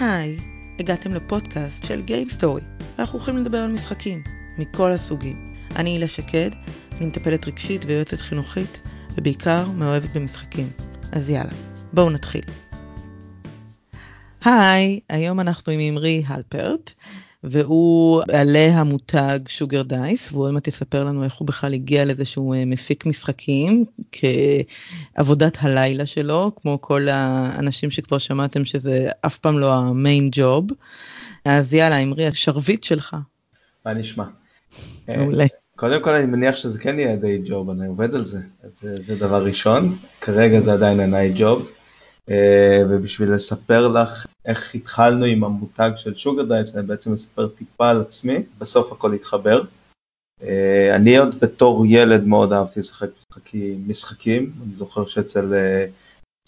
היי, הגעתם לפודקאסט של Game Story. אנחנו הולכים לדבר על משחקים, מכל הסוגים. אני הילה שקד, אני מטפלת רגשית ויועצת חינוכית, ובעיקר מאוהבת במשחקים. אז יאללה, בואו נתחיל. היי, היום אנחנו עם אמרי הלפרט, והוא בעלי המותג שוגר דייס, והוא עוד מעט יספר לנו איך הוא בכלל הגיע לזה שהוא אה, מפיק משחקים כעבודת הלילה שלו, כמו כל האנשים שכבר שמעתם שזה אף פעם לא המיין ג'וב. אז יאללה, אמרי, השרביט שלך. מה נשמע? מעולה. אה, קודם כל אני מניח שזה כן יהיה די ג'וב, אני עובד על זה, זה, זה דבר ראשון, כרגע זה עדיין הנייט ג'וב. אה, ובשביל לספר לך איך התחלנו עם המותג של שוגר דייס, אני בעצם אספר טיפה על עצמי, בסוף הכל התחבר. אה, אני עוד בתור ילד מאוד אהבתי לשחק משחקים, משחקים, אני זוכר שאצל אה,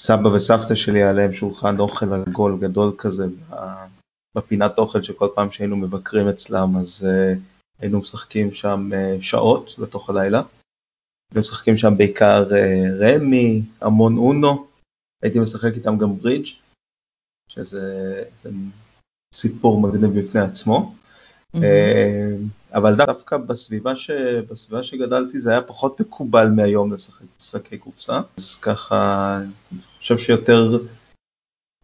סבא וסבתא שלי היה להם שולחן אוכל עגול גדול כזה בפינת אוכל שכל פעם שהיינו מבקרים אצלם אז היינו משחקים שם שעות לתוך הלילה. היינו משחקים שם בעיקר רמי, המון אונו. הייתי משחק איתם גם ברידג', שזה סיפור מגניב בפני עצמו. Mm-hmm. אבל דווקא בסביבה, ש... בסביבה שגדלתי זה היה פחות מקובל מהיום לשחק משחקי קופסה, אז ככה אני חושב שיותר,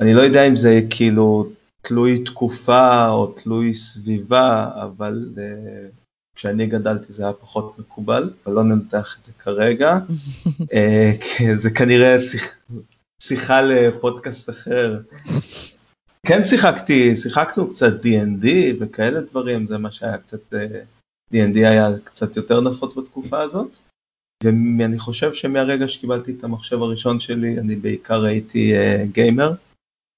אני לא יודע אם זה כאילו תלוי תקופה או תלוי סביבה, אבל uh, כשאני גדלתי זה היה פחות מקובל, אבל לא ננתח את זה כרגע, uh, זה כנראה שיחה לפודקאסט אחר. כן שיחקתי, שיחקנו קצת D&D וכאלה דברים, זה מה שהיה קצת, D&D אה, היה קצת יותר נפוץ בתקופה הזאת. ואני חושב שמהרגע שקיבלתי את המחשב הראשון שלי, אני בעיקר הייתי גיימר, אה,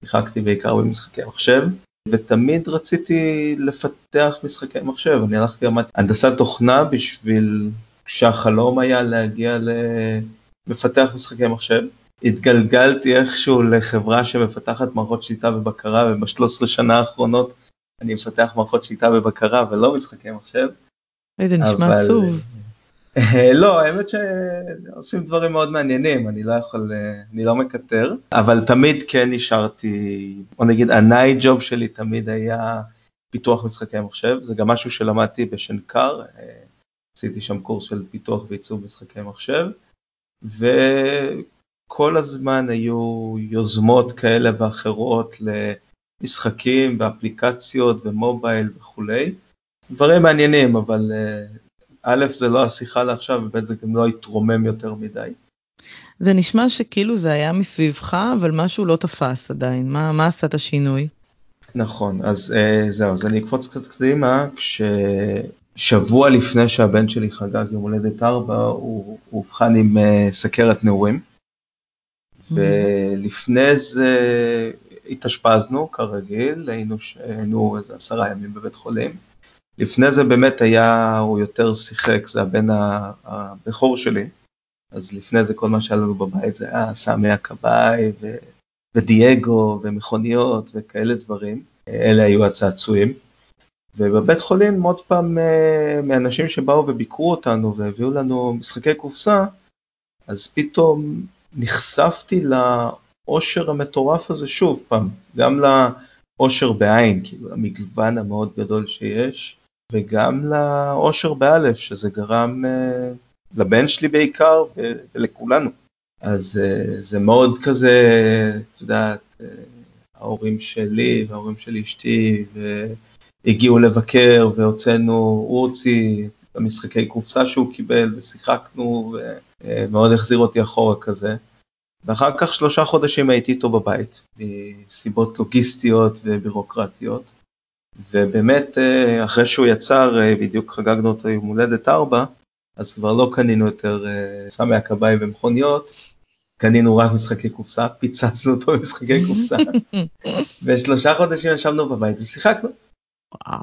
שיחקתי בעיקר במשחקי מחשב, ותמיד רציתי לפתח משחקי מחשב, אני הלכתי למד הנדסת תוכנה בשביל שהחלום היה להגיע למפתח משחקי מחשב. התגלגלתי איכשהו לחברה שמפתחת מערכות שליטה ובקרה ובשלוש שנה האחרונות אני מפתח מערכות שליטה ובקרה ולא משחקי מחשב. איזה נשמע אבל... עצוב. לא האמת שעושים דברים מאוד מעניינים אני לא יכול אני לא מקטר אבל תמיד כן נשארתי בוא נגיד הנייט ג'וב שלי תמיד היה פיתוח משחקי מחשב זה גם משהו שלמדתי בשנקר עשיתי שם קורס של פיתוח ועיצוב משחקי מחשב. כל הזמן היו יוזמות כאלה ואחרות למשחקים ואפליקציות ומובייל וכולי. דברים מעניינים, אבל אה, א', זה לא השיחה לעכשיו, וב', זה גם לא יתרומם יותר מדי. זה נשמע שכאילו זה היה מסביבך, אבל משהו לא תפס עדיין. מה, מה עשה את השינוי? נכון, אז אה, זהו, אז אני אקפוץ קצת קדימה, כששבוע לפני שהבן שלי חגג יום הולדת 4, הוא אובחן עם אה, סכרת נעורים. ולפני זה התאשפזנו כרגיל, היינו, היינו איזה עשרה ימים בבית חולים. לפני זה באמת היה, הוא יותר שיחק, זה הבן הבכור שלי, אז לפני זה כל מה שהיה לנו בבית זה היה סמי הכבאי ו... ודייגו ומכוניות וכאלה דברים, אלה היו הצעצועים. ובבית חולים עוד פעם אה, מאנשים שבאו וביקרו אותנו והביאו לנו משחקי קופסה, אז פתאום נחשפתי לאושר המטורף הזה שוב פעם, גם לאושר בעין, כאילו המגוון המאוד גדול שיש, וגם לאושר באלף, שזה גרם uh, לבן שלי בעיקר ולכולנו. אז uh, זה מאוד כזה, את יודעת, uh, ההורים שלי וההורים של אשתי והגיעו לבקר והוצאנו, הוא הוציא את המשחקי קופסה שהוא קיבל ושיחקנו ומאוד החזיר אותי אחורה כזה. ואחר כך שלושה חודשים הייתי איתו בבית, מסיבות לוגיסטיות ובירוקרטיות. ובאמת אה, אחרי שהוא יצר, אה, בדיוק חגגנו אותו יום הולדת ארבע, אז כבר לא קנינו יותר אה, סמי הכבאי ומכוניות, קנינו רק משחקי קופסה, פיצצנו אותו במשחקי קופסה, ושלושה חודשים ישבנו בבית ושיחקנו. וואו,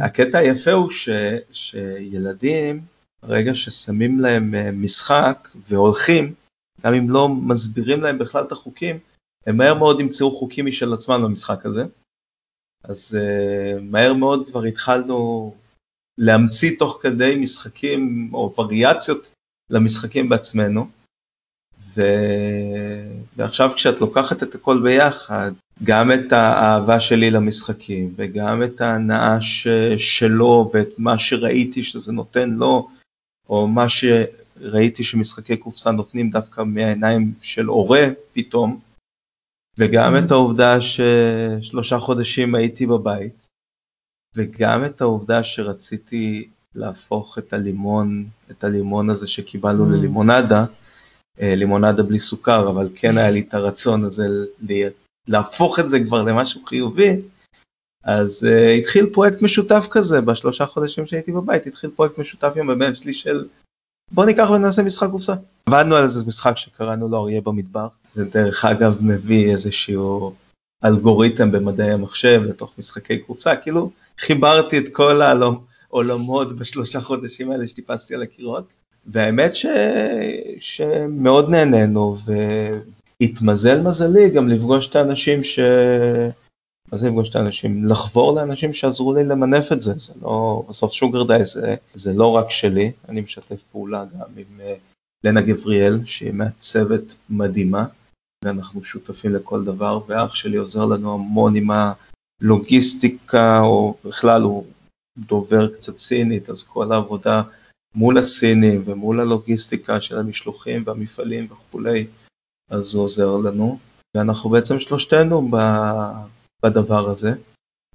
הקטע היפה הוא ש, שילדים, ברגע ששמים להם משחק והולכים, גם אם לא מסבירים להם בכלל את החוקים, הם מהר מאוד ימצאו חוקים משל עצמם במשחק הזה. אז uh, מהר מאוד כבר התחלנו להמציא תוך כדי משחקים או וריאציות למשחקים בעצמנו. ו... ועכשיו כשאת לוקחת את הכל ביחד, גם את האהבה שלי למשחקים וגם את ההנאה שלו ואת מה שראיתי שזה נותן לו, או מה שראיתי שמשחקי קופסה נותנים דווקא מהעיניים של הורה פתאום, וגם את העובדה ששלושה חודשים הייתי בבית, וגם את העובדה שרציתי להפוך את הלימון, את הלימון הזה שקיבלנו mm. ללימונדה, אה, לימונדה בלי סוכר, אבל כן היה לי את הרצון הזה להפוך את זה כבר למשהו חיובי, אז uh, התחיל פרויקט משותף כזה בשלושה חודשים שהייתי בבית, התחיל פרויקט משותף עם הבן שלי של בוא ניקח ונעשה משחק קופסה. עבדנו על איזה משחק שקראנו לו אריה במדבר, זה דרך אגב מביא איזשהו אלגוריתם במדעי המחשב לתוך משחקי קופסה, כאילו חיברתי את כל העולמות בשלושה חודשים האלה שטיפסתי על הקירות, והאמת ש... שמאוד נהנינו והתמזל מזלי גם לפגוש את האנשים ש... מה זה לפגוש את האנשים? לחבור לאנשים שעזרו לי למנף את זה, זה לא, בסוף שוגר די זה, לא רק שלי, אני משתף פעולה גם עם uh, לנה גבריאל שהיא מעצבת מדהימה, ואנחנו שותפים לכל דבר, ואח שלי עוזר לנו המון עם הלוגיסטיקה, או בכלל הוא דובר קצת סינית, אז כל העבודה מול הסינים ומול הלוגיסטיקה של המשלוחים והמפעלים וכולי, אז הוא עוזר לנו, ואנחנו בעצם שלושתנו בדבר הזה.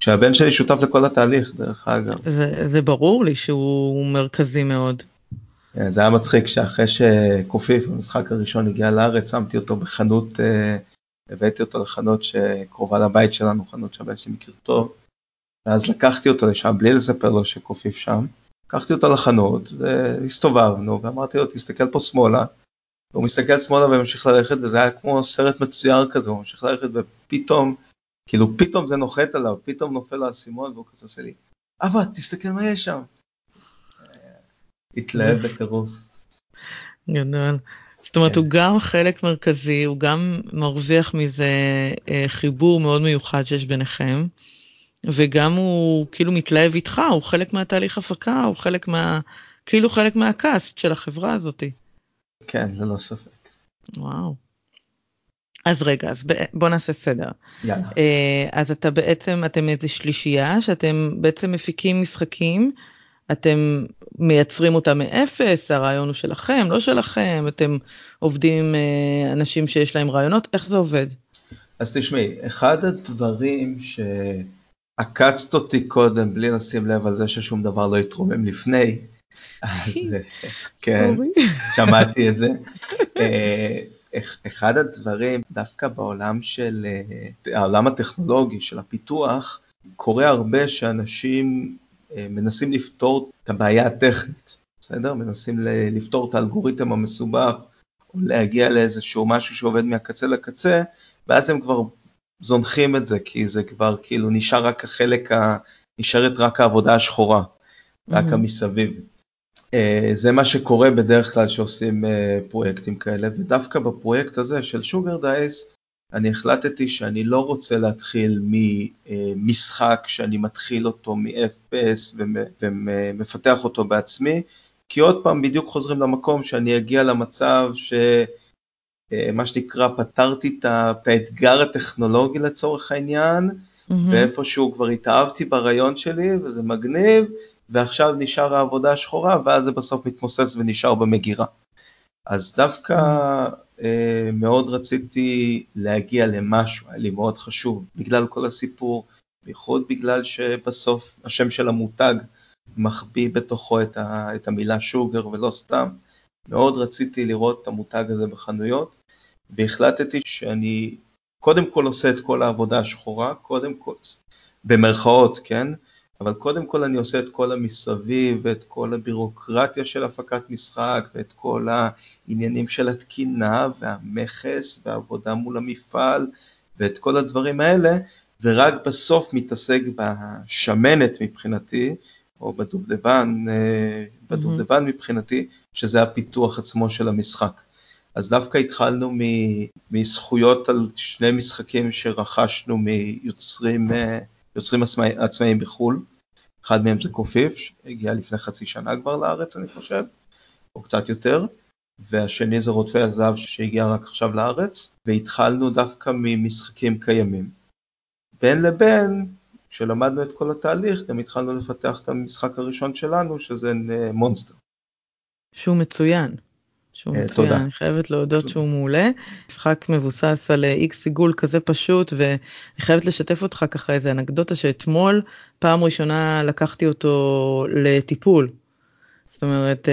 כשהבן שלי שותף לכל התהליך דרך אגב. זה, זה ברור לי שהוא מרכזי מאוד. כן, זה היה מצחיק שאחרי שקופיף במשחק הראשון הגיע לארץ שמתי אותו בחנות, אה, הבאתי אותו לחנות שקרובה לבית שלנו, חנות שהבן שלי מכיר טוב. ואז לקחתי אותו לשם בלי לספר לו שקופיף שם. לקחתי אותו לחנות והסתובבנו ואמרתי לו תסתכל פה שמאלה. הוא מסתכל שמאלה וממשיך ללכת וזה היה כמו סרט מצויר כזה הוא ממשיך ללכת ופתאום כאילו פתאום זה נוחת עליו פתאום נופל לו האסימון והוא כזה עושה לי אבא תסתכל מה יש שם. התלהב בטירוף. גדול. זאת אומרת הוא גם חלק מרכזי הוא גם מרוויח מזה אה, חיבור מאוד מיוחד שיש ביניכם. וגם הוא כאילו מתלהב איתך, הוא חלק מהתהליך הפקה, הוא חלק מה... כאילו חלק מהקאסט של החברה הזאתי. כן, ללא ספק. וואו. אז רגע, אז בוא נעשה סדר. יאללה. אה, אז אתה בעצם, אתם איזה שלישייה שאתם בעצם מפיקים משחקים, אתם מייצרים אותם מאפס, הרעיון הוא שלכם, לא שלכם, אתם עובדים עם אה, אנשים שיש להם רעיונות, איך זה עובד? אז תשמעי, אחד הדברים ש... עקצת אותי קודם בלי לשים לב על זה ששום דבר לא התרומם לפני. אז כן, שמעתי את זה. אה, אחד הדברים דווקא בעולם של אה, העולם הטכנולוגי של הפיתוח קורה הרבה שאנשים אה, מנסים לפתור את הבעיה הטכנית, בסדר? מנסים לפתור את האלגוריתם המסובך או להגיע לאיזשהו משהו שעובד מהקצה לקצה ואז הם כבר זונחים את זה, כי זה כבר כאילו נשאר רק החלק, ה... נשארת רק העבודה השחורה, רק mm-hmm. המסביב. Uh, זה מה שקורה בדרך כלל שעושים uh, פרויקטים כאלה, ודווקא בפרויקט הזה של שוגר דייס, אני החלטתי שאני לא רוצה להתחיל ממשחק שאני מתחיל אותו מאפס ומפתח אותו בעצמי, כי עוד פעם בדיוק חוזרים למקום שאני אגיע למצב ש... אה, מה שנקרא פתרתי את האתגר הטכנולוגי לצורך העניין, mm-hmm. ואיפשהו כבר התאהבתי ברעיון שלי וזה מגניב, ועכשיו נשאר העבודה השחורה ואז זה בסוף מתמוסס ונשאר במגירה. אז דווקא. אה, מאוד רציתי להגיע למשהו, היה לי מאוד חשוב, בגלל כל הסיפור, בייחוד בגלל שבסוף השם של המותג מחביא בתוכו את, ה, את המילה שוגר ולא סתם. מאוד רציתי לראות את המותג הזה בחנויות, והחלטתי שאני קודם כל עושה את כל העבודה השחורה, קודם כל, במרכאות, כן? אבל קודם כל אני עושה את כל המסביב ואת כל הבירוקרטיה של הפקת משחק ואת כל העניינים של התקינה והמכס והעבודה מול המפעל ואת כל הדברים האלה ורק בסוף מתעסק בשמנת מבחינתי או בדובדבן, אה, בדובדבן מבחינתי שזה הפיתוח עצמו של המשחק. אז דווקא התחלנו מזכויות על שני משחקים שרכשנו מיוצרים אה, יוצרים עצמאיים בחו"ל, אחד מהם זה קופיף שהגיע לפני חצי שנה כבר לארץ אני חושב, או קצת יותר, והשני זה רודפי הזהב שהגיע רק עכשיו לארץ, והתחלנו דווקא ממשחקים קיימים. בין לבין, כשלמדנו את כל התהליך, גם התחלנו לפתח את המשחק הראשון שלנו, שזה מונסטר. שהוא מצוין. שהוא מצוין, תודה. אני חייבת להודות שהוא מעולה. משחק מבוסס על איקס עיגול כזה פשוט ואני חייבת לשתף אותך ככה איזה אנקדוטה שאתמול פעם ראשונה לקחתי אותו לטיפול. זאת אומרת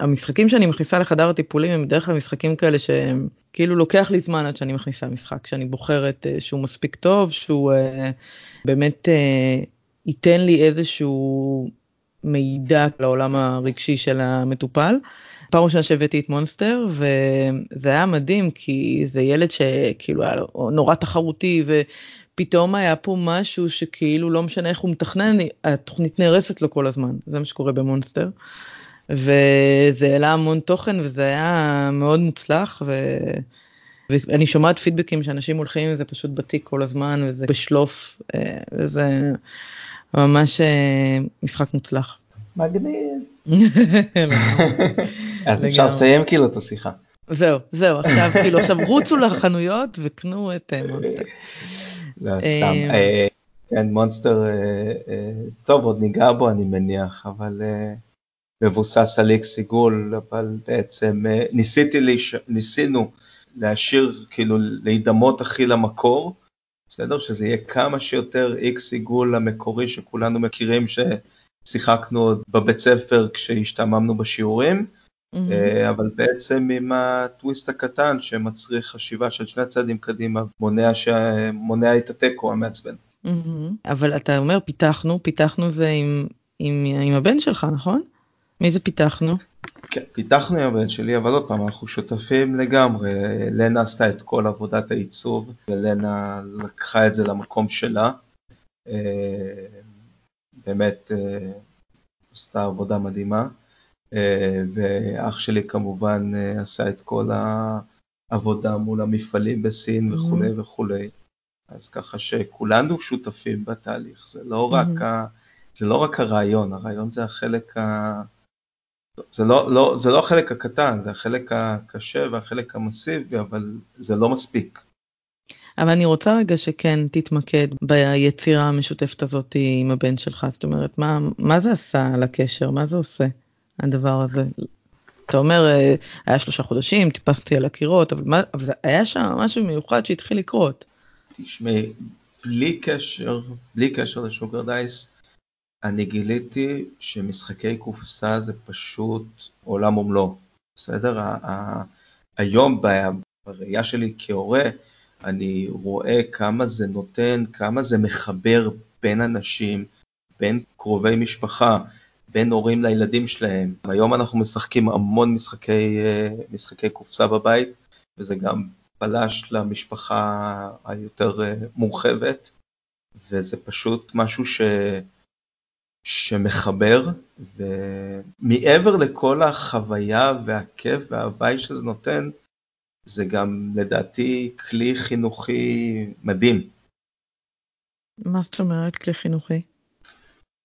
המשחקים שאני מכניסה לחדר הטיפולים הם בדרך כלל משחקים כאלה שהם כאילו לוקח לי זמן עד שאני מכניסה משחק שאני בוחרת שהוא מספיק טוב שהוא באמת ייתן לי איזשהו מידע לעולם הרגשי של המטופל. פעם ראשונה שהבאתי את מונסטר וזה היה מדהים כי זה ילד שכאילו היה נורא תחרותי ופתאום היה פה משהו שכאילו לא משנה איך הוא מתכנן התוכנית נהרסת לו כל הזמן זה מה שקורה במונסטר. וזה העלה המון תוכן וזה היה מאוד מוצלח ו... ואני שומעת פידבקים שאנשים הולכים עם זה פשוט בתיק כל הזמן וזה בשלוף אה, וזה ממש אה, משחק מוצלח. מגניב. אז אפשר לסיים כאילו את השיחה. זהו זהו עכשיו כאילו עכשיו רוצו לחנויות וקנו את אה, מונסטר. זה סתם. כן מונסטר טוב עוד ניגע בו אני מניח אבל מבוסס על איקס עיגול אבל בעצם ניסיתי ניסינו להשאיר כאילו להידמות הכי למקור בסדר? שזה יהיה כמה שיותר איקס עיגול המקורי שכולנו מכירים ששיחקנו בבית ספר כשהשתעממנו בשיעורים. אבל בעצם עם הטוויסט הקטן שמצריך חשיבה של שני צעדים קדימה, מונע, ש... מונע את התיקו המעצבן. Mm-hmm. אבל אתה אומר פיתחנו, פיתחנו זה עם, עם, עם הבן שלך, נכון? מי זה פיתחנו? כן, פיתחנו עם הבן שלי, אבל עוד פעם, אנחנו שותפים לגמרי. לנה עשתה את כל עבודת העיצוב, ולנה לקחה את זה למקום שלה. אה, באמת אה, עשתה עבודה מדהימה. אה, ואח שלי כמובן עשה את כל העבודה מול המפעלים בסין וכולי mm-hmm. וכולי. אז ככה שכולנו שותפים בתהליך, זה לא, mm-hmm. רק, ה, זה לא רק הרעיון, הרעיון זה החלק ה... זה לא, לא, זה לא החלק הקטן, זה החלק הקשה והחלק המסיבי, אבל זה לא מספיק. אבל אני רוצה רגע שכן תתמקד ביצירה המשותפת הזאת עם הבן שלך, זאת אומרת, מה, מה זה עשה על הקשר, מה זה עושה, הדבר הזה? אתה אומר, אה, היה שלושה חודשים, טיפסתי על הקירות, אבל, מה, אבל היה שם משהו מיוחד שהתחיל לקרות. תשמעי, בלי קשר, בלי קשר לשוגר דייס, אני גיליתי שמשחקי קופסה זה פשוט עולם ומלואו, בסדר? היום בראייה שלי כהורה, אני רואה כמה זה נותן, כמה זה מחבר בין אנשים, בין קרובי משפחה, בין הורים לילדים שלהם. היום אנחנו משחקים המון משחקי, משחקי קופסה בבית, וזה גם פלש למשפחה היותר מורחבת, וזה פשוט משהו ש... שמחבר, ומעבר לכל החוויה והכיף וההוואי שזה נותן, זה גם לדעתי כלי חינוכי מדהים. מה זאת אומרת כלי חינוכי?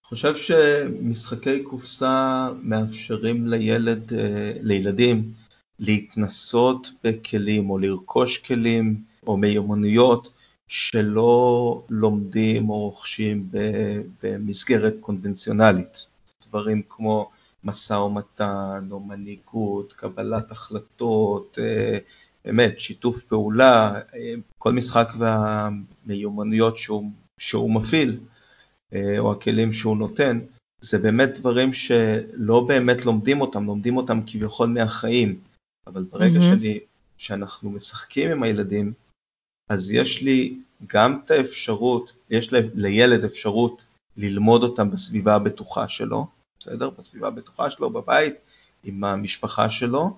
חושב שמשחקי קופסה מאפשרים לילד, אה, לילדים להתנסות בכלים או לרכוש כלים או מיומנויות שלא לומדים או רוכשים במסגרת קונבנציונלית. דברים כמו משא ומתן או מנהיגות, קבלת החלטות, אה, באמת שיתוף פעולה, אה, כל משחק והמיומנויות שהוא, שהוא מפעיל או הכלים שהוא נותן, זה באמת דברים שלא באמת לומדים אותם, לומדים אותם כביכול מהחיים, אבל ברגע mm-hmm. שאני, שאנחנו משחקים עם הילדים, אז יש לי גם את האפשרות, יש לילד אפשרות ללמוד אותם בסביבה הבטוחה שלו, בסדר? בסביבה הבטוחה שלו בבית, עם המשפחה שלו,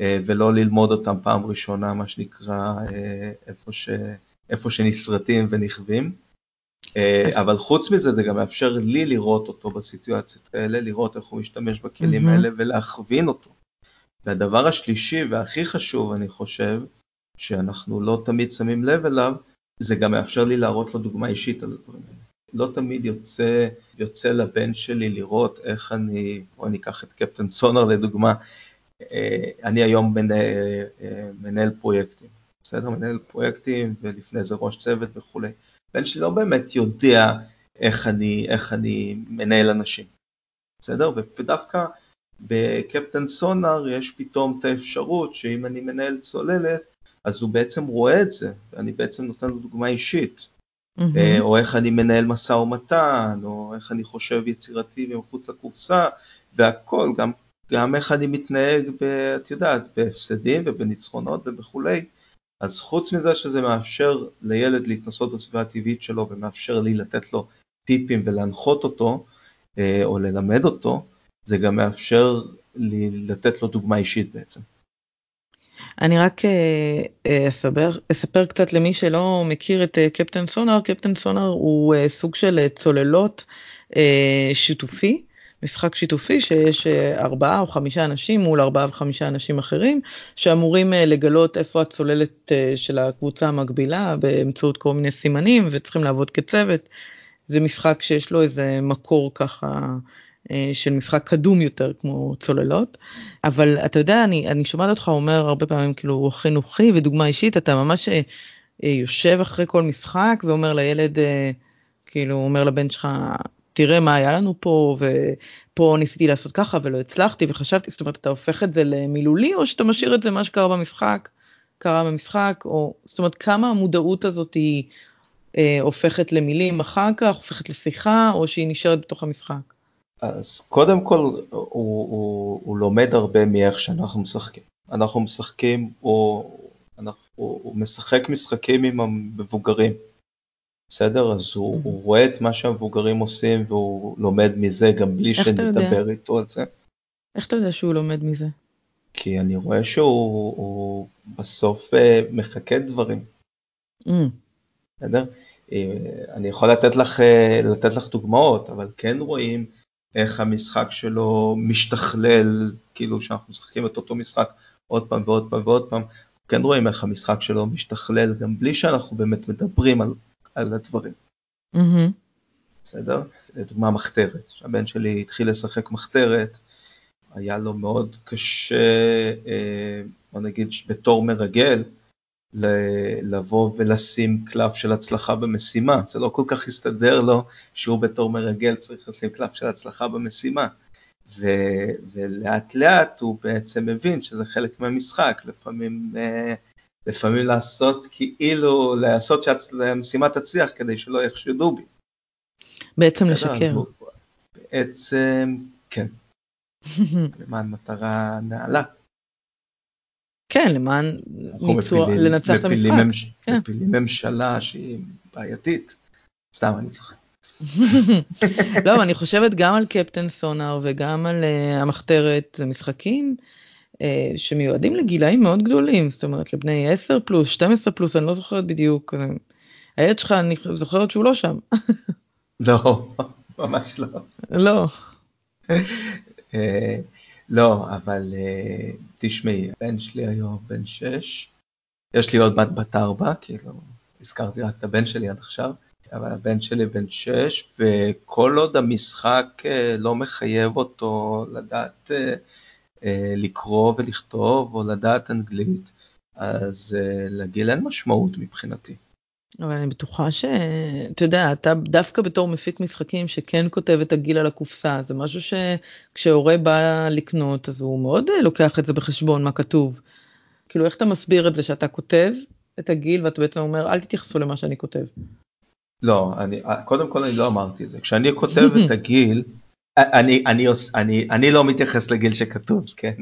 אה, ולא ללמוד אותם פעם ראשונה, מה שנקרא, אה, איפה, ש... איפה שנסרטים ונכווים. אה, אבל חוץ מזה זה גם מאפשר לי לראות אותו בסיטואציות האלה, לראות איך הוא משתמש בכלים mm-hmm. האלה ולהכווין אותו. והדבר השלישי והכי חשוב אני חושב, שאנחנו לא תמיד שמים לב אליו, זה גם מאפשר לי להראות לו דוגמה אישית על הדברים האלה. לא תמיד יוצא, יוצא לבן שלי לראות איך אני, בוא ניקח את קפטן סונר לדוגמה, אה, אני היום מנהל, אה, מנהל פרויקטים, בסדר? מנהל פרויקטים ולפני זה ראש צוות וכולי. הבן שלי לא באמת יודע איך אני, איך אני מנהל אנשים, בסדר? ודווקא בקפטן סונאר יש פתאום את האפשרות שאם אני מנהל צוללת, אז הוא בעצם רואה את זה, ואני בעצם נותן לו דוגמה אישית. Mm-hmm. או איך אני מנהל משא ומתן, או איך אני חושב יצירתי ומחוץ לקופסה, והכל, גם, גם איך אני מתנהג, ב, את יודעת, בהפסדים ובניצחונות וכולי. אז חוץ מזה שזה מאפשר לילד להתנסות בסביבה הטבעית שלו ומאפשר לי לתת לו טיפים ולהנחות אותו, אה, או ללמד אותו, זה גם מאפשר לי לתת לו דוגמה אישית בעצם. אני רק אה, אה, אספר, אספר קצת למי שלא מכיר את קפטן סונאר, קפטן סונאר הוא סוג של צוללות שיתופי, משחק שיתופי שיש ארבעה או חמישה אנשים מול ארבעה וחמישה אנשים אחרים שאמורים לגלות איפה הצוללת של הקבוצה המקבילה באמצעות כל מיני סימנים וצריכים לעבוד כצוות. זה משחק שיש לו איזה מקור ככה אה, של משחק קדום יותר כמו צוללות אבל אתה יודע אני אני שומעת אותך אומר הרבה פעמים כאילו חינוכי ודוגמה אישית אתה ממש אה, אה, יושב אחרי כל משחק ואומר לילד כאילו אומר לבן שלך תראה מה היה לנו פה ופה ניסיתי לעשות ככה ולא הצלחתי וחשבתי זאת אומרת אתה הופך את זה למילולי או שאתה משאיר את זה מה שקרה במשחק קרה במשחק או זאת אומרת כמה המודעות הזאת היא אה, הופכת למילים אחר כך הופכת לשיחה או שהיא נשארת בתוך המשחק. אז קודם כל הוא, הוא, הוא לומד הרבה מאיך שאנחנו משחקים. אנחנו משחקים, הוא, אנחנו, הוא משחק משחקים עם המבוגרים, בסדר? אז הוא, הוא רואה את מה שהמבוגרים עושים והוא לומד מזה גם בלי שנדבר איתו על זה. איך אתה יודע שהוא לומד מזה? כי אני רואה שהוא בסוף אה, מחכה דברים. Mm. בסדר? אה, אני יכול לתת לך, אה, לתת לך דוגמאות, אבל כן רואים איך המשחק שלו משתכלל, כאילו שאנחנו משחקים את אותו משחק עוד פעם ועוד פעם ועוד פעם, כן רואים איך המשחק שלו משתכלל גם בלי שאנחנו באמת מדברים על, על הדברים. Mm-hmm. בסדר? לדוגמה מחתרת, הבן שלי התחיל לשחק מחתרת, היה לו מאוד קשה, אה, בוא נגיד בתור מרגל, לבוא ולשים קלף של הצלחה במשימה, זה לא כל כך הסתדר לו שהוא בתור מרגל צריך לשים קלף של הצלחה במשימה. ו, ולאט לאט הוא בעצם מבין שזה חלק מהמשחק, לפעמים, אה, לפעמים לעשות כאילו, לעשות שהמשימה תצליח כדי שלא יחשדו בי. בעצם לשקר. בעצם, כן. למען מטרה נעלה. כן, למען ניצוח, לנצח את המשחק. ממש, כן. מפילים ממשלה שהיא בעייתית. סתם אני צוחק. לא, אני חושבת גם על קפטן סונאר וגם על uh, המחתרת, זה משחקים שמיועדים לגילאים מאוד גדולים, זאת אומרת לבני 10 פלוס, 12 פלוס, אני לא זוכרת בדיוק. הילד שלך, אני זוכרת שהוא לא שם. לא, ממש לא. לא. אה, לא, אבל תשמעי, הבן שלי היום בן 6, יש לי עוד בת בת 4, כאילו, הזכרתי רק את הבן שלי עד עכשיו, אבל הבן שלי בן 6, וכל עוד המשחק לא מחייב אותו לדעת uh, לקרוא ולכתוב או לדעת אנגלית, אז uh, לגיל אין משמעות מבחינתי. אבל אני בטוחה שאתה יודע אתה דווקא בתור מפיק משחקים שכן כותב את הגיל על הקופסה זה משהו שכשהורה בא לקנות אז הוא מאוד אה, לוקח את זה בחשבון מה כתוב. כאילו איך אתה מסביר את זה שאתה כותב את הגיל ואתה בעצם אומר אל תתייחסו למה שאני כותב. לא אני קודם כל אני לא אמרתי את זה כשאני כותב את הגיל אני אני אני אני לא מתייחס לגיל שכתוב כן.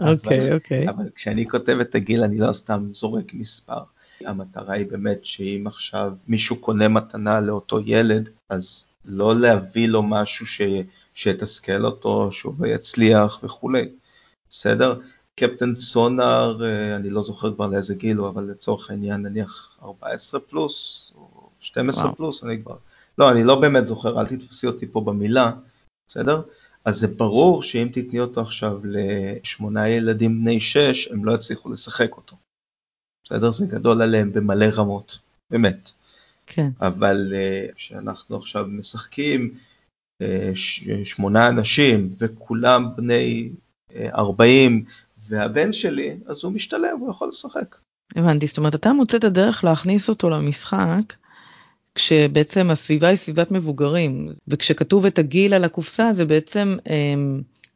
אוקיי אוקיי. אבל כשאני כותב את הגיל אני לא סתם זורק מספר. המטרה היא באמת שאם עכשיו מישהו קונה מתנה לאותו ילד, אז לא להביא לו משהו ש... שיתסכל אותו, שהוא לא יצליח וכולי, בסדר? קפטן סונאר, אה, אני לא זוכר כבר לאיזה גיל הוא, אבל לצורך העניין נניח 14 פלוס, או 12 וואו. פלוס, אני כבר, לא, אני לא באמת זוכר, אל תתפסי אותי פה במילה, בסדר? אז זה ברור שאם תתני אותו עכשיו לשמונה ילדים בני 6, הם לא יצליחו לשחק אותו. בסדר? זה גדול עליהם במלא רמות, באמת. כן. אבל אה, כשאנחנו עכשיו משחקים אה, שמונה אנשים וכולם בני 40 אה, והבן שלי, אז הוא משתלם, הוא יכול לשחק. הבנתי, זאת אומרת אתה מוצא את הדרך להכניס אותו למשחק כשבעצם הסביבה היא סביבת מבוגרים, וכשכתוב את הגיל על הקופסה זה בעצם אה,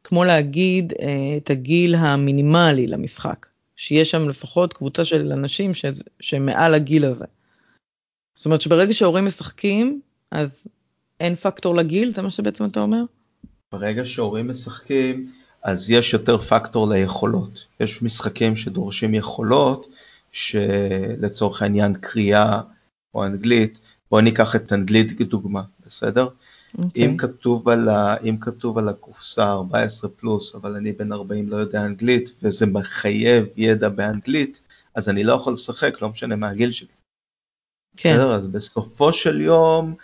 כמו להגיד אה, את הגיל המינימלי למשחק, שיש שם לפחות קבוצה של אנשים ש, שמעל הגיל הזה. זאת אומרת שברגע שהורים משחקים, אז אין פקטור לגיל, זה מה שבעצם אתה אומר? ברגע שהורים משחקים, אז יש יותר פקטור ליכולות. יש משחקים שדורשים יכולות, שלצורך העניין קריאה או אנגלית, בואו ניקח את אנגלית כדוגמה, בסדר? Okay. אוקיי. אם, כתוב על ה, אם כתוב על הקופסה 14 פלוס, אבל אני בן 40 לא יודע אנגלית, וזה מחייב ידע באנגלית, אז אני לא יכול לשחק, לא משנה מה הגיל שלי. כן. בסדר? אז בסופו של יום,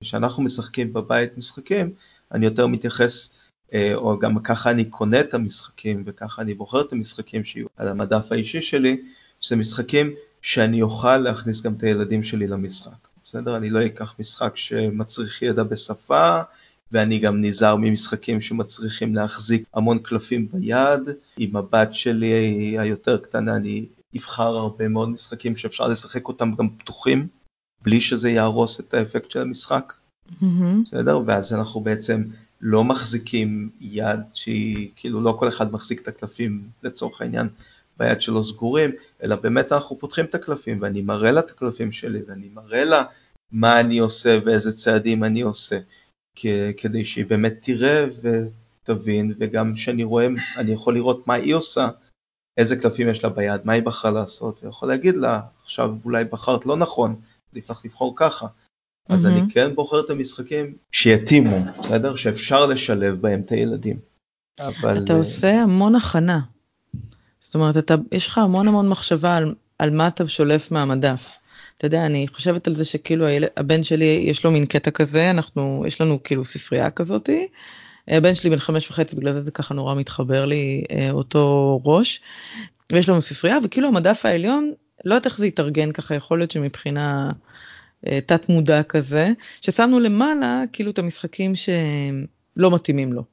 כשאנחנו משחקים בבית משחקים, אני יותר מתייחס, אה, או גם ככה אני קונה את המשחקים, וככה אני בוחר את המשחקים שיהיו על המדף האישי שלי, שזה משחקים שאני אוכל להכניס גם את הילדים שלי למשחק. בסדר? אני לא אקח משחק שמצריך ידע בשפה, ואני גם נזהר ממשחקים שמצריכים להחזיק המון קלפים ביד. עם הבת שלי היותר קטנה אני אבחר הרבה מאוד משחקים שאפשר לשחק אותם גם פתוחים, בלי שזה יהרוס את האפקט של המשחק. Mm-hmm. בסדר? ואז אנחנו בעצם לא מחזיקים יד שהיא, כאילו לא כל אחד מחזיק את הקלפים לצורך העניין ביד שלו סגורים, אלא באמת אנחנו פותחים את הקלפים ואני מראה לה את הקלפים שלי ואני מראה לה מה אני עושה ואיזה צעדים אני עושה, כדי שהיא באמת תראה ותבין וגם שאני רואה, אני יכול לראות מה היא עושה, איזה קלפים יש לה ביד, מה היא בחרה לעשות, ויכול להגיד לה עכשיו אולי בחרת לא נכון, עדיף לך לבחור ככה. אז mm-hmm. אני כן בוחר את המשחקים שיתאימו, בסדר? שאפשר לשלב בהם את הילדים. אבל... אתה עושה המון הכנה. זאת אומרת, אתה, יש לך המון המון מחשבה על, על מה אתה שולף מהמדף. אתה יודע, אני חושבת על זה שכאילו הילד, הבן שלי יש לו מין קטע כזה, אנחנו, יש לנו כאילו ספרייה כזאתי. הבן שלי בן חמש וחצי, בגלל זה זה ככה נורא מתחבר לי אה, אותו ראש. ויש לנו ספרייה, וכאילו המדף העליון, לא יודעת איך זה יתארגן ככה, יכול להיות שמבחינה אה, תת מודע כזה, ששמנו למעלה כאילו את המשחקים שלא מתאימים לו.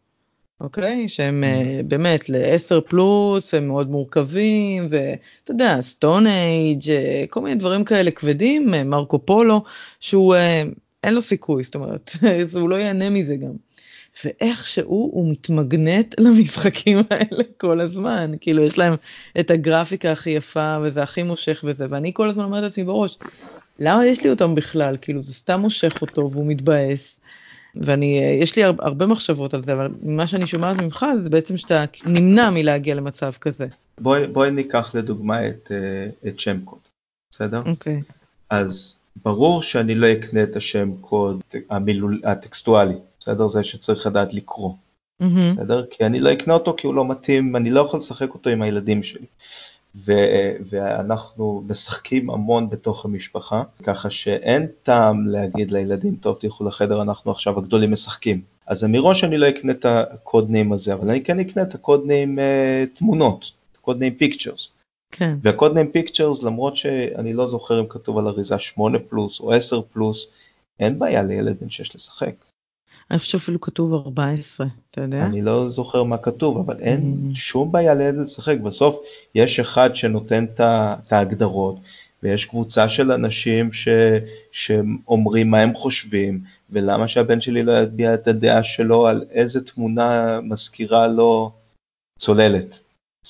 אוקיי? שהם mm-hmm. באמת ל-10 פלוס, הם מאוד מורכבים, ואתה יודע, סטון אייג', כל מיני דברים כאלה כבדים, אה, מרקו פולו, שהוא, אה, אין לו סיכוי, זאת אומרת, הוא לא ייהנה מזה גם. ואיכשהו הוא מתמגנט למשחקים האלה כל הזמן, כאילו יש להם את הגרפיקה הכי יפה וזה הכי מושך וזה, ואני כל הזמן אומרת לעצמי בראש, למה יש לי אותם בכלל? כאילו זה סתם מושך אותו והוא מתבאס. ואני, אה, יש לי הרבה מחשבות על זה, אבל מה שאני שומעת ממך זה בעצם שאתה נמנע מלהגיע למצב כזה. בואי, בואי ניקח לדוגמה את, אה, את שם קוד, בסדר? אוקיי. Okay. אז ברור שאני לא אקנה את השם קוד המילול, הטקסטואלי, בסדר? זה שצריך לדעת לקרוא. Mm-hmm. בסדר? כי אני לא אקנה אותו כי הוא לא מתאים, אני לא יכול לשחק אותו עם הילדים שלי. ו- ואנחנו משחקים המון בתוך המשפחה, ככה שאין טעם להגיד לילדים, טוב תלכו לחדר, אנחנו עכשיו הגדולים משחקים. אז מראש אני לא אקנה את הקוד ניים הזה, אבל אני כן אקנה את הקוד ניים uh, תמונות, Codenames Pictures. כן. וה Codenames Pictures, למרות שאני לא זוכר אם כתוב על אריזה 8 פלוס או 10 פלוס, אין בעיה לילד בן 6 לשחק. אני חושב שאפילו כתוב 14, אתה יודע? אני לא זוכר מה כתוב, אבל אין אממ. שום בעיה לילד לשחק. בסוף יש אחד שנותן את ההגדרות, ויש קבוצה של אנשים ש, שאומרים מה הם חושבים, ולמה שהבן שלי לא יביע את הדעה שלו על איזה תמונה מזכירה לו צוללת.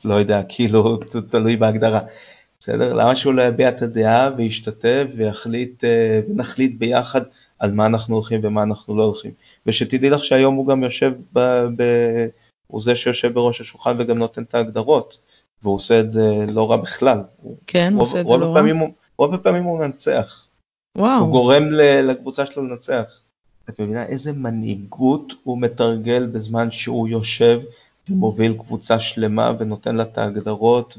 לא יודע, כאילו, תלוי בהגדרה. בסדר? למה שהוא לא יביע את הדעה וישתתף ויחליט, אה, ונחליט ביחד על מה אנחנו הולכים ומה אנחנו לא הולכים. ושתדעי לך שהיום הוא גם יושב, ב, ב, הוא זה שיושב בראש השולחן וגם נותן את ההגדרות, והוא עושה את זה לא רע בכלל. כן, הוא עושה את זה לא רע. הוא, רוב הפעמים הוא מנצח. וואו. הוא גורם לקבוצה שלו לנצח. את מבינה איזה מנהיגות הוא מתרגל בזמן שהוא יושב ומוביל קבוצה שלמה ונותן לה את ההגדרות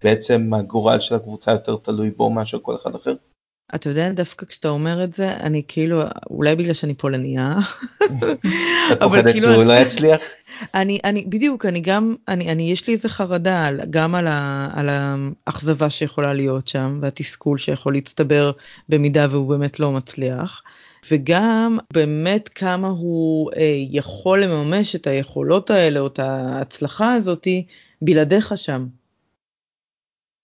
ובעצם הגורל של הקבוצה יותר תלוי בו מאשר כל אחד אחר. אתה יודע דווקא כשאתה אומר את זה אני כאילו אולי בגלל שאני פולניה. את פוחדת כאילו שהוא לא יצליח? אני אני בדיוק אני גם אני אני יש לי איזה חרדה על, גם על, ה, על האכזבה שיכולה להיות שם והתסכול שיכול להצטבר במידה והוא באמת לא מצליח. וגם באמת כמה הוא אה, יכול לממש את היכולות האלה או את ההצלחה הזאתי בלעדיך שם.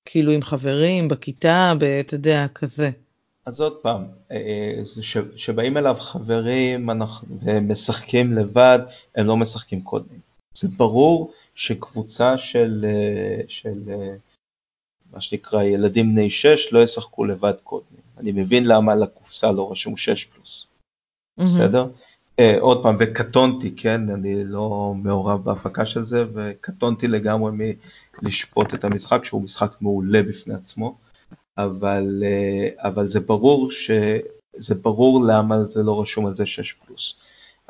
כאילו עם חברים בכיתה, אתה יודע, כזה. אז עוד פעם, כשבאים אליו חברים ומשחקים לבד, הם לא משחקים קודם. זה ברור שקבוצה של, של מה שנקרא ילדים בני 6 לא ישחקו לבד קודם. אני מבין למה על הקופסה לא רשום 6 פלוס. Mm-hmm. בסדר? Uh, עוד פעם, וקטונתי, כן, אני לא מעורב בהפקה של זה, וקטונתי לגמרי מלשפוט את המשחק, שהוא משחק מעולה בפני עצמו, אבל, uh, אבל זה ברור ש... זה ברור למה זה לא רשום על זה 6 פלוס.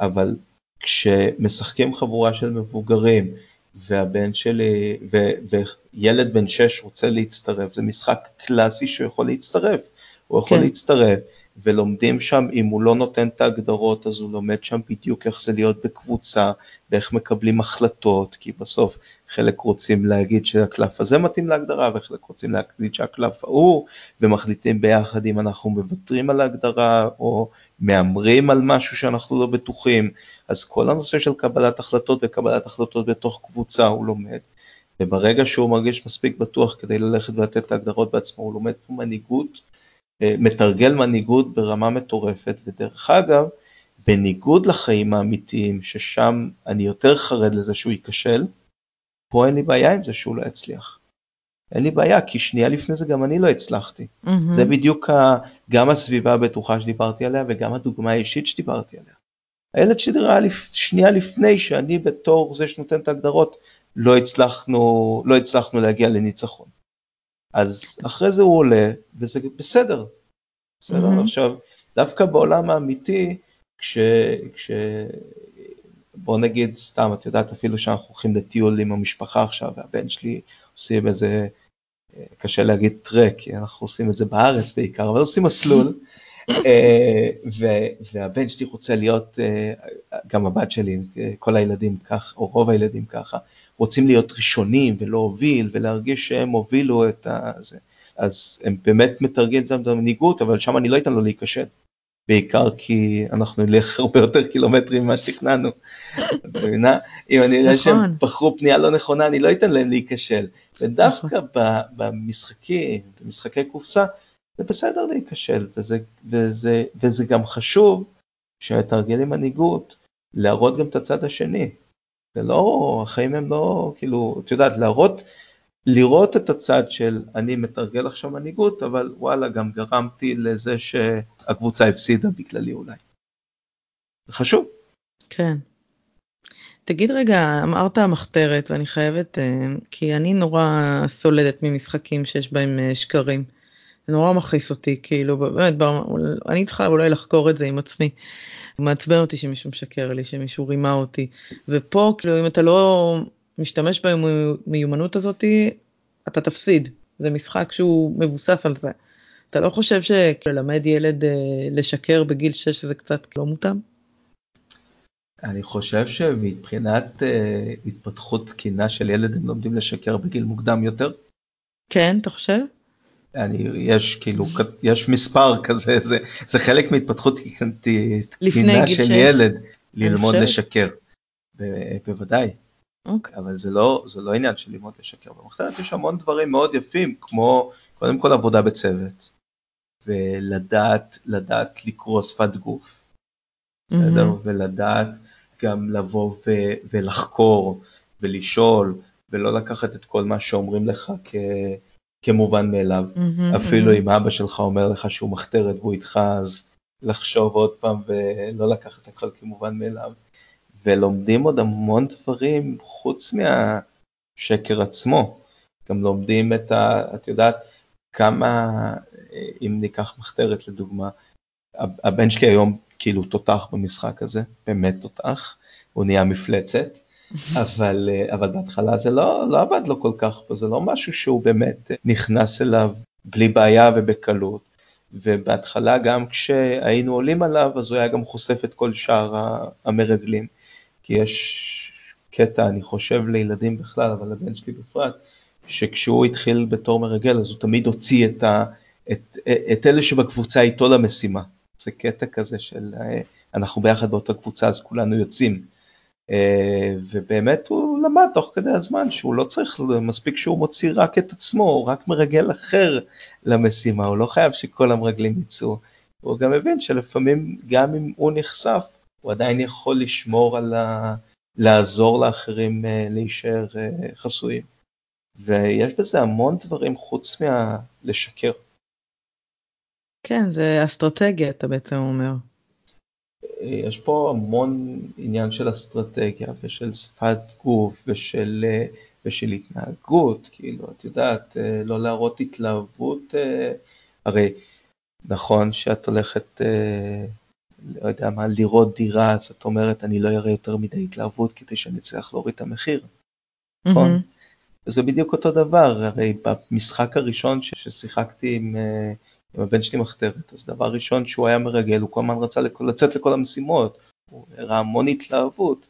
אבל כשמשחקים חבורה של מבוגרים, והבן שלי, ו, וילד בן 6 רוצה להצטרף, זה משחק קלאסי שהוא יכול להצטרף. הוא יכול כן. להצטרף, ולומדים שם, אם הוא לא נותן את ההגדרות, אז הוא לומד שם בדיוק איך זה להיות בקבוצה, ואיך מקבלים החלטות, כי בסוף חלק רוצים להגיד שהקלף הזה מתאים להגדרה, וחלק רוצים להגיד שהקלף ההוא, ומחליטים ביחד אם אנחנו מוותרים על ההגדרה, או מהמרים על משהו שאנחנו לא בטוחים, אז כל הנושא של קבלת החלטות וקבלת החלטות בתוך קבוצה הוא לומד. וברגע שהוא מרגיש מספיק בטוח כדי ללכת ולתת את ההגדרות בעצמו, הוא לומד מנהיגות אה, מתרגל מנהיגות ברמה מטורפת, ודרך אגב, בניגוד לחיים האמיתיים, ששם אני יותר חרד לזה שהוא ייכשל, פה אין לי בעיה עם זה שהוא לא יצליח. אין לי בעיה, כי שנייה לפני זה גם אני לא הצלחתי. Mm-hmm. זה בדיוק ה, גם הסביבה הבטוחה שדיברתי עליה וגם הדוגמה האישית שדיברתי עליה. הילד שדירה לפ... שנייה לפני שאני בתור זה שנותן את ההגדרות, לא הצלחנו, לא הצלחנו להגיע לניצחון. אז אחרי זה הוא עולה, וזה בסדר. בסדר? Mm-hmm. עכשיו, דווקא בעולם האמיתי, כש... כש... בוא נגיד סתם, את יודעת, אפילו שאנחנו הולכים לטיול עם המשפחה עכשיו, והבן שלי עושים איזה, קשה להגיד טרק, כי אנחנו עושים את זה בארץ בעיקר, אבל עושים מסלול, אה, והבן שלי רוצה להיות, אה, גם הבת שלי, כל הילדים ככה, או רוב הילדים ככה, רוצים להיות ראשונים ולהוביל ולהרגיש שהם הובילו את זה. אז הם באמת מתרגלים את המנהיגות, אבל שם אני לא אתן לו להיכשל. בעיקר כי אנחנו נלך הרבה יותר קילומטרים ממה שתכננו. אם אני אראה שהם נכון. בחרו פנייה לא נכונה, אני לא אתן להם להיכשל. ודווקא נכון. במשחקים, במשחקי קופסה, זה בסדר להיכשל, וזה, וזה, וזה גם חשוב שמתרגלים מנהיגות, להראות גם את הצד השני. זה לא, החיים הם לא, כאילו, את יודעת, להראות, לראות את הצד של אני מתרגל עכשיו מנהיגות, אבל וואלה, גם גרמתי לזה שהקבוצה הפסידה בגללי אולי. זה חשוב. כן. תגיד רגע, אמרת המחתרת, ואני חייבת, אה, כי אני נורא סולדת ממשחקים שיש בהם אה, שקרים. זה נורא מכעיס אותי, כאילו, באמת, אני צריכה אולי לחקור את זה עם עצמי. מעצבן אותי שמישהו משקר לי, שמישהו רימה אותי. ופה, כאילו, אם אתה לא משתמש במיומנות הזאתי, אתה תפסיד. זה משחק שהוא מבוסס על זה. אתה לא חושב שללמד ילד אה, לשקר בגיל 6 זה קצת לא מותאם? אני חושב שמבחינת אה, התפתחות תקינה של ילד הם לומדים לשקר בגיל מוקדם יותר. כן, אתה חושב? אני, יש כאילו, יש מספר כזה, זה, זה חלק מהתפתחות תקינה של שש. ילד, ללמוד לשקר. ב, בוודאי. Okay. אוקיי. אבל זה לא, זה לא עניין של ללמוד לשקר. במחתרת יש המון דברים מאוד יפים, כמו קודם כל עבודה בצוות, ולדעת, לדעת לקרוא שפת גוף, בסדר? Mm-hmm. ולדעת גם לבוא ו, ולחקור ולשאול, ולא לקחת את כל מה שאומרים לך כ... כמובן מאליו. Mm-hmm, אפילו mm-hmm. אם אבא שלך אומר לך שהוא מחתרת והוא איתך, אז לחשוב עוד פעם ולא לקחת הכל כמובן מאליו. ולומדים עוד המון דברים חוץ מהשקר עצמו. גם לומדים את ה... את יודעת כמה, אם ניקח מחתרת לדוגמה, הבן שלי היום כאילו תותח במשחק הזה, באמת תותח, הוא נהיה מפלצת. אבל, אבל בהתחלה זה לא, לא עבד לו כל כך, זה לא משהו שהוא באמת נכנס אליו בלי בעיה ובקלות. ובהתחלה גם כשהיינו עולים עליו, אז הוא היה גם חושף את כל שאר המרגלים. כי יש קטע, אני חושב לילדים בכלל, אבל לבן שלי בפרט, שכשהוא התחיל בתור מרגל, אז הוא תמיד הוציא את, ה, את, את אלה שבקבוצה איתו למשימה. זה קטע כזה של אה, אנחנו ביחד באותה קבוצה, אז כולנו יוצאים. אה, ובאמת הוא למד תוך כדי הזמן שהוא לא צריך, מספיק שהוא מוציא רק את עצמו, הוא רק מרגל אחר למשימה, הוא לא חייב שכל המרגלים יצאו. הוא גם מבין שלפעמים גם אם הוא נחשף, הוא עדיין יכול לשמור על ה... לעזור לאחרים אה, להישאר אה, חסויים. ויש בזה המון דברים חוץ מלשקר. כן, זה אסטרטגיה, אתה בעצם אומר. יש פה המון עניין של אסטרטגיה ושל שפת גוף ושל, ושל התנהגות, כאילו, את יודעת, לא להראות התלהבות, הרי נכון שאת הולכת, לא יודע מה, לראות דירה, אז את אומרת, אני לא אראה יותר מדי התלהבות כדי שאני אצליח להוריד את המחיר, נכון? Mm-hmm. וזה בדיוק אותו דבר, הרי במשחק הראשון ששיחקתי עם... עם הבן שלי מחתרת, אז דבר ראשון שהוא היה מרגל, הוא כל הזמן רצה לצאת לכל המשימות, הוא הראה המון התלהבות,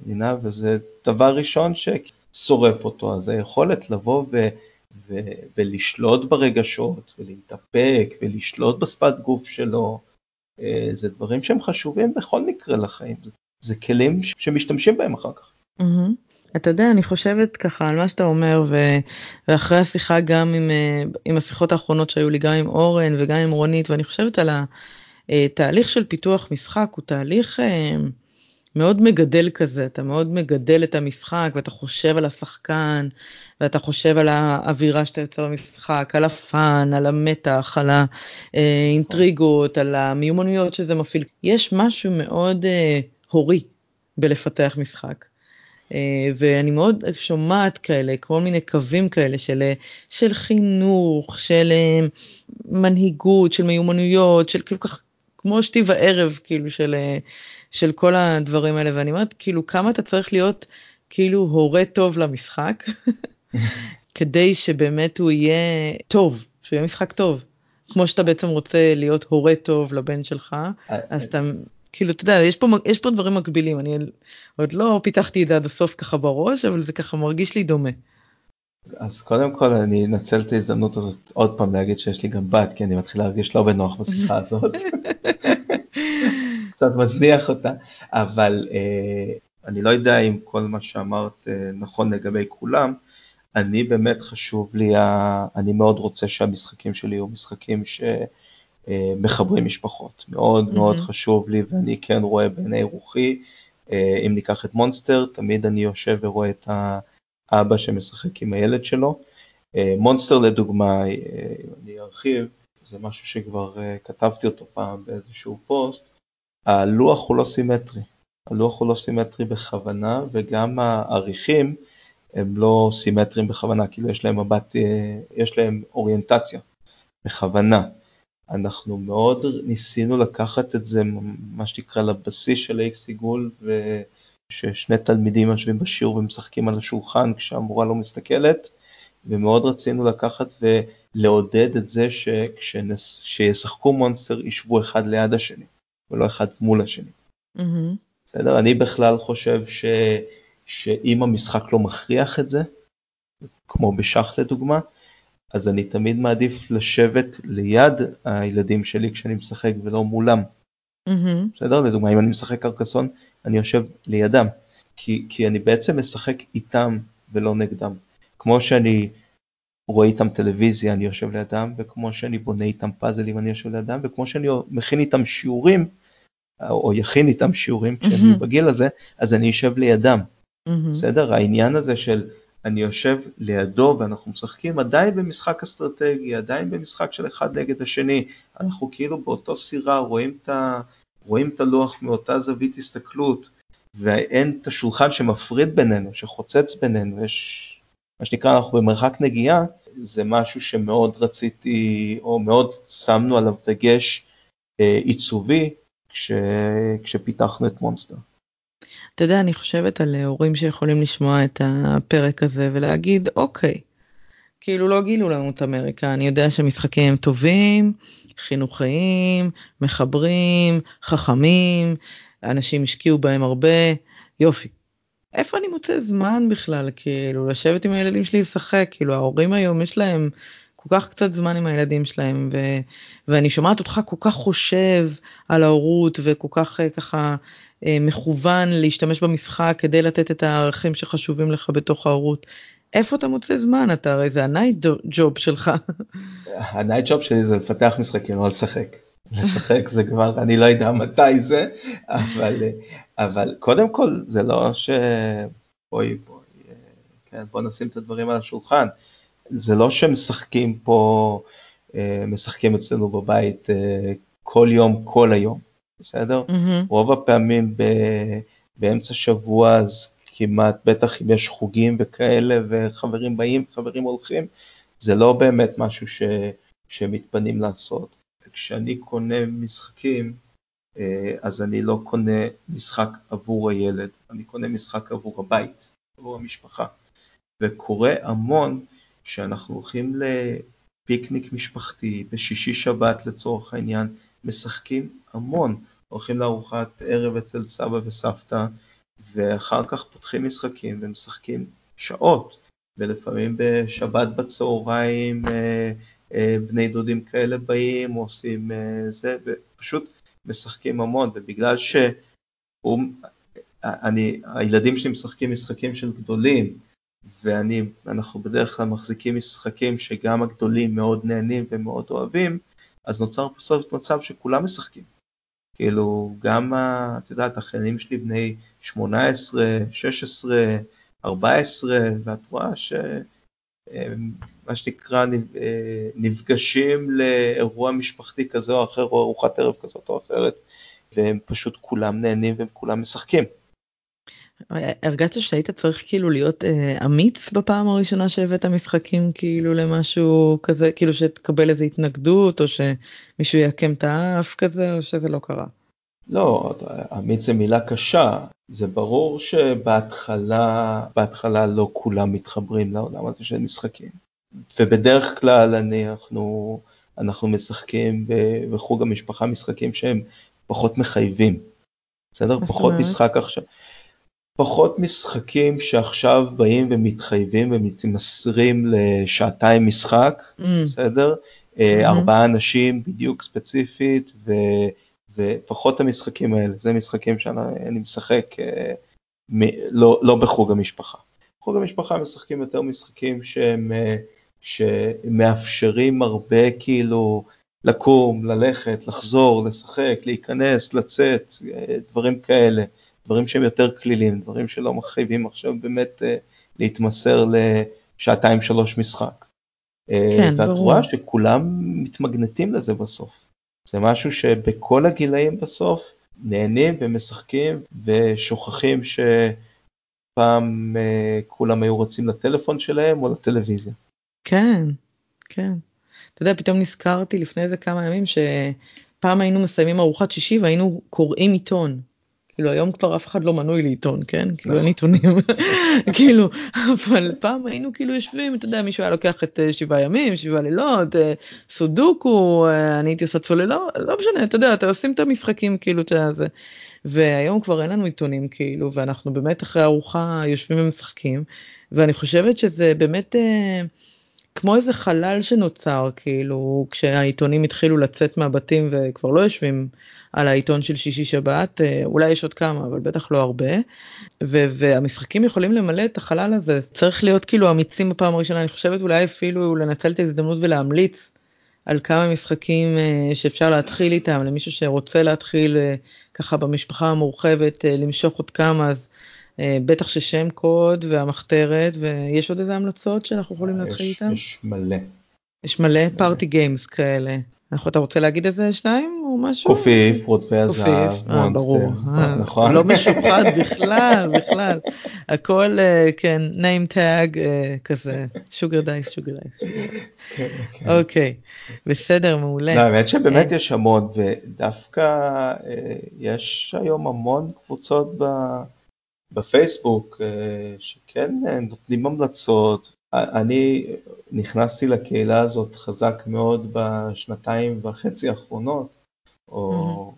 מבינה? וזה דבר ראשון ששורף אותו, אז היכולת לבוא ו... ו... ולשלוט ברגשות, ולהתאפק, ולשלוט בשפת גוף שלו, אה, זה דברים שהם חשובים בכל מקרה לחיים, זה, זה כלים שמשתמשים בהם אחר כך. Mm-hmm. אתה יודע, אני חושבת ככה על מה שאתה אומר, ו... ואחרי השיחה גם עם, אה, עם השיחות האחרונות שהיו לי, גם עם אורן וגם עם רונית, ואני חושבת על התהליך של פיתוח משחק, הוא תהליך אה, מאוד מגדל כזה, אתה מאוד מגדל את המשחק, ואתה חושב על השחקן, ואתה חושב על האווירה שאתה יוצר במשחק, על הפאן, על המתח, על האינטריגות, על המיומנויות שזה מפעיל. יש משהו מאוד אה, הורי בלפתח משחק. אה, ואני מאוד שומעת כאלה, כל מיני קווים כאלה של, אה, של חינוך, של אה, מנהיגות, של מיומנויות, של כאילו כך, כמו שתי וערב, כאילו של, של כל הדברים האלה, ואני אומרת, כאילו, כמה אתה צריך להיות כאילו הורה טוב למשחק, כדי שבאמת הוא יהיה טוב, שהוא יהיה משחק טוב. כמו שאתה בעצם רוצה להיות הורה טוב לבן שלך, אז אתה כאילו אתה יודע יש פה יש פה דברים מקבילים אני עוד לא פיתחתי את זה עד הסוף ככה בראש אבל זה ככה מרגיש לי דומה. אז קודם כל אני אנצל את ההזדמנות הזאת עוד פעם להגיד שיש לי גם בת כי אני מתחיל להרגיש לא בנוח בשיחה הזאת. קצת מזניח אותה אבל אה, אני לא יודע אם כל מה שאמרת אה, נכון לגבי כולם. אני באמת חשוב לי, אני מאוד רוצה שהמשחקים שלי יהיו משחקים ש... אה, משפחות. מאוד mm-hmm. מאוד חשוב לי ואני כן רואה בעיני רוחי, אם ניקח את מונסטר, תמיד אני יושב ורואה את האבא שמשחק עם הילד שלו. אה, מונסטר לדוגמה, אם אני ארחיב, זה משהו שכבר כתבתי אותו פעם באיזשהו פוסט, הלוח הוא לא סימטרי. הלוח הוא לא סימטרי בכוונה וגם האריחים הם לא סימטריים בכוונה, כאילו יש להם מבט, יש להם אוריינטציה בכוונה. אנחנו מאוד ניסינו לקחת את זה, מה שנקרא, לבסיס של איקס עיגול, וששני תלמידים יושבים בשיעור ומשחקים על השולחן כשהמורה לא מסתכלת, ומאוד רצינו לקחת ולעודד את זה שכשישחקו מונסטר ישבו אחד ליד השני, ולא אחד מול השני. Mm-hmm. בסדר? אני בכלל חושב ש... שאם המשחק לא מכריח את זה, כמו בשח לדוגמה, אז אני תמיד מעדיף לשבת ליד הילדים שלי כשאני משחק ולא מולם. Mm-hmm. בסדר? לדוגמה, אם אני משחק קרקסון, אני יושב לידם, כי, כי אני בעצם משחק איתם ולא נגדם. כמו שאני רואה איתם טלוויזיה, אני יושב לידם, וכמו שאני בונה איתם פאזלים, אני יושב לידם, וכמו שאני מכין איתם שיעורים, או יכין איתם שיעורים כשאני mm-hmm. בגיל הזה, אז אני אשב לידם. Mm-hmm. בסדר? העניין הזה של אני יושב לידו ואנחנו משחקים עדיין במשחק אסטרטגי, עדיין במשחק של אחד נגד השני, אנחנו כאילו באותו סירה רואים את, ה, רואים את הלוח מאותה זווית הסתכלות, ואין את השולחן שמפריד בינינו, שחוצץ בינינו, יש מה שנקרא אנחנו במרחק נגיעה, זה משהו שמאוד רציתי, או מאוד שמנו עליו דגש אה, עיצובי כש, כשפיתחנו את מונסטר. אתה יודע, אני חושבת על הורים שיכולים לשמוע את הפרק הזה ולהגיד, אוקיי, כאילו לא גילו לנו את אמריקה, אני יודע שמשחקים הם טובים, חינוכיים, מחברים, חכמים, אנשים השקיעו בהם הרבה, יופי. איפה אני מוצא זמן בכלל, כאילו, לשבת עם הילדים שלי לשחק, כאילו, ההורים היום יש להם, כל כך קצת זמן עם הילדים שלהם ו, ואני שומעת אותך כל כך חושב על ההורות וכל כך ככה מכוון להשתמש במשחק כדי לתת את הערכים שחשובים לך בתוך ההורות. איפה אתה מוצא זמן אתה הרי זה הנייט ג'וב שלך. הנייט ג'וב שלי זה לפתח משחקים לא לשחק. לשחק זה כבר אני לא יודע מתי זה אבל אבל קודם כל זה לא ש... בואי בואי כן, בוא נשים את הדברים על השולחן. זה לא שמשחקים פה משחקים אצלנו בבית כל יום כל היום בסדר mm-hmm. רוב הפעמים ב... באמצע שבוע אז כמעט בטח אם יש חוגים וכאלה וחברים באים חברים הולכים זה לא באמת משהו ש... שמתפנים לעשות. כשאני קונה משחקים אז אני לא קונה משחק עבור הילד אני קונה משחק עבור הבית עבור המשפחה וקורה המון שאנחנו הולכים לפיקניק משפחתי בשישי שבת לצורך העניין משחקים המון הולכים לארוחת ערב אצל סבא וסבתא ואחר כך פותחים משחקים ומשחקים שעות ולפעמים בשבת בצהריים בני דודים כאלה באים עושים זה ופשוט משחקים המון ובגלל שהילדים שלי משחקים משחקים של גדולים ואני אנחנו בדרך כלל מחזיקים משחקים שגם הגדולים מאוד נהנים ומאוד אוהבים אז נוצר בסוף מצב שכולם משחקים. כאילו גם את יודעת החיילים שלי בני 18, 16, 14 ואת רואה שמה שנקרא נפגשים לאירוע משפחתי כזה או אחר או ארוחת ערב כזאת או אחרת והם פשוט כולם נהנים והם כולם משחקים. הרגשת שהיית צריך כאילו להיות אה, אמיץ בפעם הראשונה שהבאת משחקים כאילו למשהו כזה כאילו שתקבל איזה התנגדות או שמישהו יעקם את האף כזה או שזה לא קרה. לא, אמיץ זה מילה קשה, זה ברור שבהתחלה בהתחלה לא כולם מתחברים לעולם הזה של משחקים. ובדרך כלל אני, אנחנו, אנחנו משחקים בחוג המשפחה משחקים שהם פחות מחייבים. בסדר? פחות משחק עכשיו. פחות משחקים שעכשיו באים ומתחייבים ומתמסרים לשעתיים משחק, mm. בסדר? Mm-hmm. ארבעה אנשים בדיוק ספציפית ו, ופחות המשחקים האלה, זה משחקים שאני משחק מ, לא, לא בחוג המשפחה. בחוג המשפחה משחקים יותר משחקים שהם שמאפשרים הרבה כאילו לקום, ללכת, לחזור, לשחק, להיכנס, לצאת, דברים כאלה. דברים שהם יותר כלילים, דברים שלא מחייבים עכשיו באמת uh, להתמסר לשעתיים שלוש משחק. אה, כן, ואת ברור. רואה שכולם מתמגנטים לזה בסוף. זה משהו שבכל הגילאים בסוף נהנים ומשחקים ושוכחים שפעם uh, כולם היו רוצים לטלפון שלהם או לטלוויזיה. כן, כן. אתה יודע, פתאום נזכרתי לפני איזה כמה ימים שפעם היינו מסיימים ארוחת שישי והיינו קוראים עיתון. כאילו היום כבר אף אחד לא מנוי לעיתון כן כאילו אין עיתונים כאילו אבל פעם היינו כאילו יושבים אתה יודע מישהו היה לוקח את אה, שבעה ימים שבעה לילות אה, סודוקו אה, אני הייתי עושה צוללות לא משנה אתה יודע אתה עושים את המשחקים כאילו את זה והיום כבר אין לנו עיתונים כאילו ואנחנו באמת אחרי ארוחה יושבים ומשחקים ואני חושבת שזה באמת. כמו איזה חלל שנוצר כאילו כשהעיתונים התחילו לצאת מהבתים וכבר לא יושבים על העיתון של שישי שבת אה, אולי יש עוד כמה אבל בטח לא הרבה והמשחקים יכולים למלא את החלל הזה צריך להיות כאילו אמיצים בפעם הראשונה אני חושבת אולי אפילו לנצל את ההזדמנות ולהמליץ על כמה משחקים אה, שאפשר להתחיל איתם למישהו שרוצה להתחיל אה, ככה במשפחה המורחבת למשוך עוד כמה אז בטח ששם קוד והמחתרת ויש עוד איזה המלצות שאנחנו יכולים להתחיל איתם? יש מלא. יש מלא פארטי גיימס כאלה. אתה רוצה להגיד איזה שניים או משהו? קופיף, רודפי הזהב, מונסטר, אה, נכון? לא משוחד בכלל, בכלל. הכל כן, name tag כזה, שוגר דייס, שוגר דייס. אוקיי, בסדר, מעולה. לא, האמת שבאמת יש המון, ודווקא יש היום המון קבוצות בפייסבוק שכן נותנים המלצות אני נכנסתי לקהילה הזאת חזק מאוד בשנתיים וחצי האחרונות, או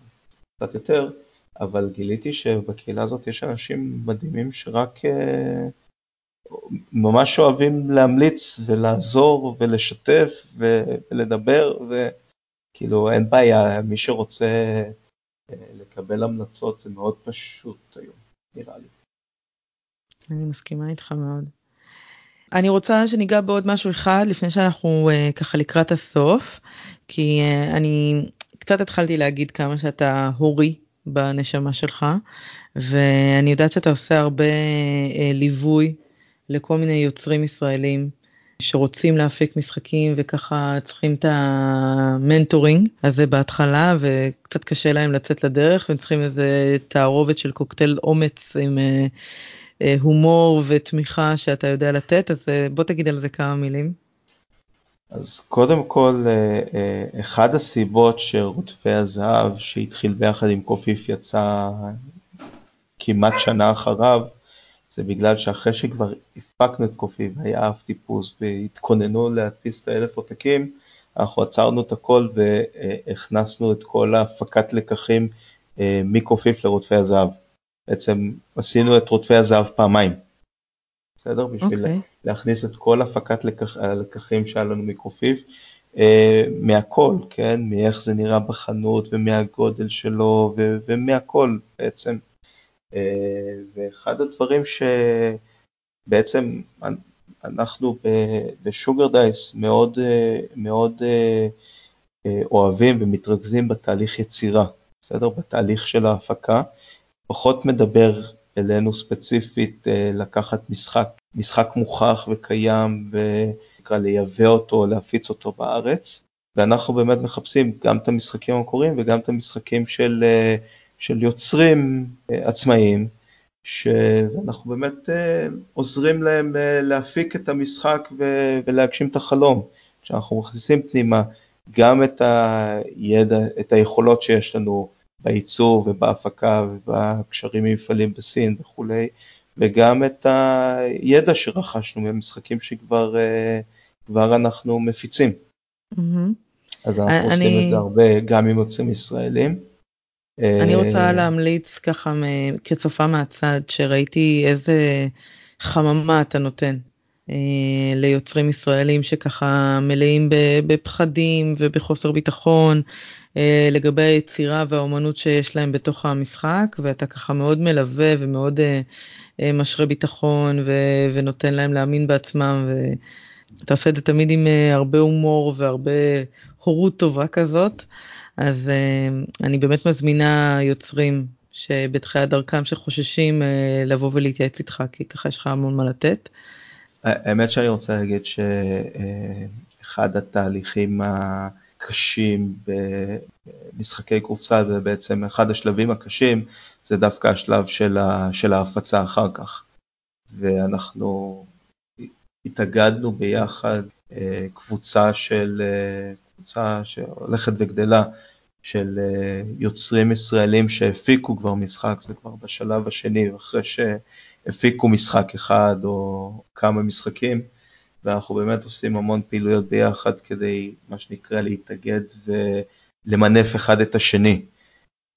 קצת mm-hmm. יותר, אבל גיליתי שבקהילה הזאת יש אנשים מדהימים שרק ממש אוהבים להמליץ ולעזור ולשתף ולדבר וכאילו אין בעיה, מי שרוצה אה, לקבל המלצות זה מאוד פשוט היום, נראה לי. אני מסכימה איתך מאוד. אני רוצה שניגע בעוד משהו אחד לפני שאנחנו uh, ככה לקראת הסוף, כי uh, אני קצת התחלתי להגיד כמה שאתה הורי בנשמה שלך, ואני יודעת שאתה עושה הרבה uh, ליווי לכל מיני יוצרים ישראלים שרוצים להפיק משחקים וככה צריכים את המנטורינג הזה בהתחלה וקצת קשה להם לצאת לדרך והם צריכים איזה תערובת של קוקטייל אומץ עם אה, אה, הומור ותמיכה שאתה יודע לתת אז אה, בוא תגיד על זה כמה מילים. אז קודם כל אחד הסיבות שרודפי הזהב שהתחיל ביחד עם קופיף יצא כמעט שנה אחריו זה בגלל שאחרי שכבר הפקנו את קופי והיה אף טיפוס והתכוננו להדפיס את האלף עותקים, אנחנו עצרנו את הכל והכנסנו את כל ההפקת לקחים אה, מקופיף לרודפי הזהב. בעצם עשינו את רודפי הזהב פעמיים, בסדר? בשביל okay. אוקיי. להכניס את כל הפקת לקח, הלקחים שהיה לנו מקופיף, אה, מהכל, כן? מאיך זה נראה בחנות ומהגודל שלו ומהכל בעצם. אה, ואחד הדברים שבעצם אנחנו בשוגר דייס מאוד מאוד אה, אוהבים ומתרכזים בתהליך יצירה, בסדר? בתהליך של ההפקה, פחות מדבר אלינו ספציפית אה, לקחת משחק, משחק מוכח וקיים ונקרא לייבא אותו, להפיץ אותו בארץ, ואנחנו באמת מחפשים גם את המשחקים המקוריים וגם את המשחקים של של יוצרים אה, עצמאיים, שאנחנו באמת אה, עוזרים להם אה, להפיק את המשחק ולהגשים את החלום. כשאנחנו מכניסים פנימה גם את הידע, את היכולות שיש לנו בייצור ובהפקה ובקשרים עם מפעלים בסין וכולי, וגם את הידע שרכשנו ממשחקים שכבר אנחנו מפיצים. Mm-hmm. אז אנחנו אני... עושים את זה הרבה גם עם יוצרים ישראלים. אני רוצה אה, להמליץ ככה כצופה מהצד שראיתי איזה חממה אתה נותן אה, ליוצרים ישראלים שככה מלאים בפחדים ובחוסר ביטחון אה, לגבי היצירה והאומנות שיש להם בתוך המשחק ואתה ככה מאוד מלווה ומאוד משרה ביטחון ונותן להם להאמין בעצמם ואתה עושה את זה תמיד עם הרבה הומור והרבה הורות טובה כזאת. אז אני באמת מזמינה יוצרים שבתחילת דרכם שחוששים לבוא ולהתייעץ איתך כי ככה יש לך המון מה לתת. האמת שאני רוצה להגיד שאחד התהליכים הקשים במשחקי קופסה ובעצם אחד השלבים הקשים זה דווקא השלב של, ה, של ההפצה אחר כך. ואנחנו התאגדנו ביחד אה, קבוצה של קבוצה שהולכת וגדלה של אה, יוצרים ישראלים שהפיקו כבר משחק, זה כבר בשלב השני, אחרי שהפיקו משחק אחד או כמה משחקים, ואנחנו באמת עושים המון פעילויות ביחד כדי, מה שנקרא, להתאגד ולמנף אחד את השני.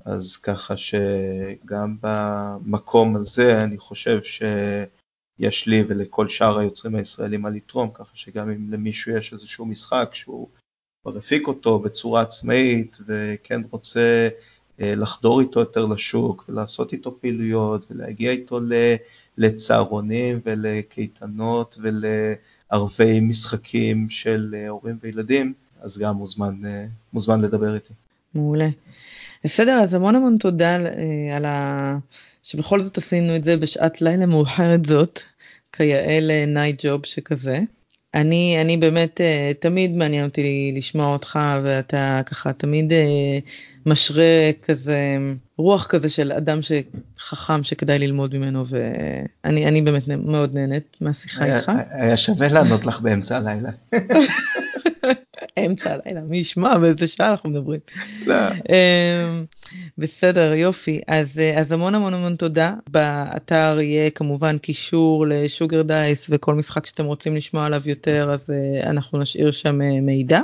אז ככה שגם במקום הזה אני חושב שיש לי ולכל שאר היוצרים הישראלים מה לתרום, ככה שגם אם למישהו יש איזשהו משחק שהוא כבר הפיק אותו בצורה עצמאית וכן רוצה אה, לחדור איתו יותר לשוק ולעשות איתו פעילויות ולהגיע איתו לצהרונים ולקייטנות ולערבי משחקים של אה, הורים וילדים, אז גם מוזמן, אה, מוזמן לדבר איתי. מעולה. בסדר, אז המון המון תודה על ה... שבכל זאת עשינו את זה בשעת לילה מאוחרת זאת, כיאה לנייט ג'וב שכזה. אני אני באמת uh, תמיד מעניין אותי לשמוע אותך ואתה ככה תמיד uh, משרה כזה רוח כזה של אדם שחכם שכדאי ללמוד ממנו ואני אני באמת מאוד נהנית מהשיחה איתך. היה שווה לענות לך באמצע הלילה. אמצע הלילה מי ישמע באיזה שעה אנחנו מדברים. לא. אמ, בסדר יופי אז אה, אז המון המון המון תודה באתר יהיה כמובן קישור לשוגר דייס וכל משחק שאתם רוצים לשמוע עליו יותר אז אה, אנחנו נשאיר שם אה, מידע.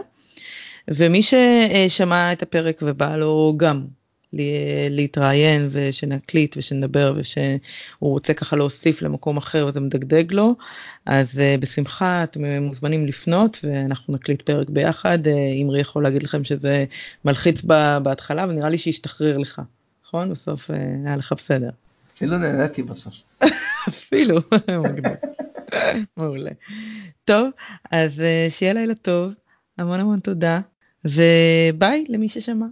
ומי ששמע את הפרק ובא לו גם להתראיין ושנקליט ושנדבר ושהוא רוצה ככה להוסיף למקום אחר וזה מדגדג לו, אז בשמחה אתם מוזמנים לפנות ואנחנו נקליט פרק ביחד. אמרי יכול להגיד לכם שזה מלחיץ בהתחלה ונראה לי שישתחרר לך, נכון? בסוף היה לך בסדר. אפילו נהניתי בסוף. אפילו, מעולה. טוב, אז שיהיה לילה טוב, המון המון תודה, וביי למי ששמע.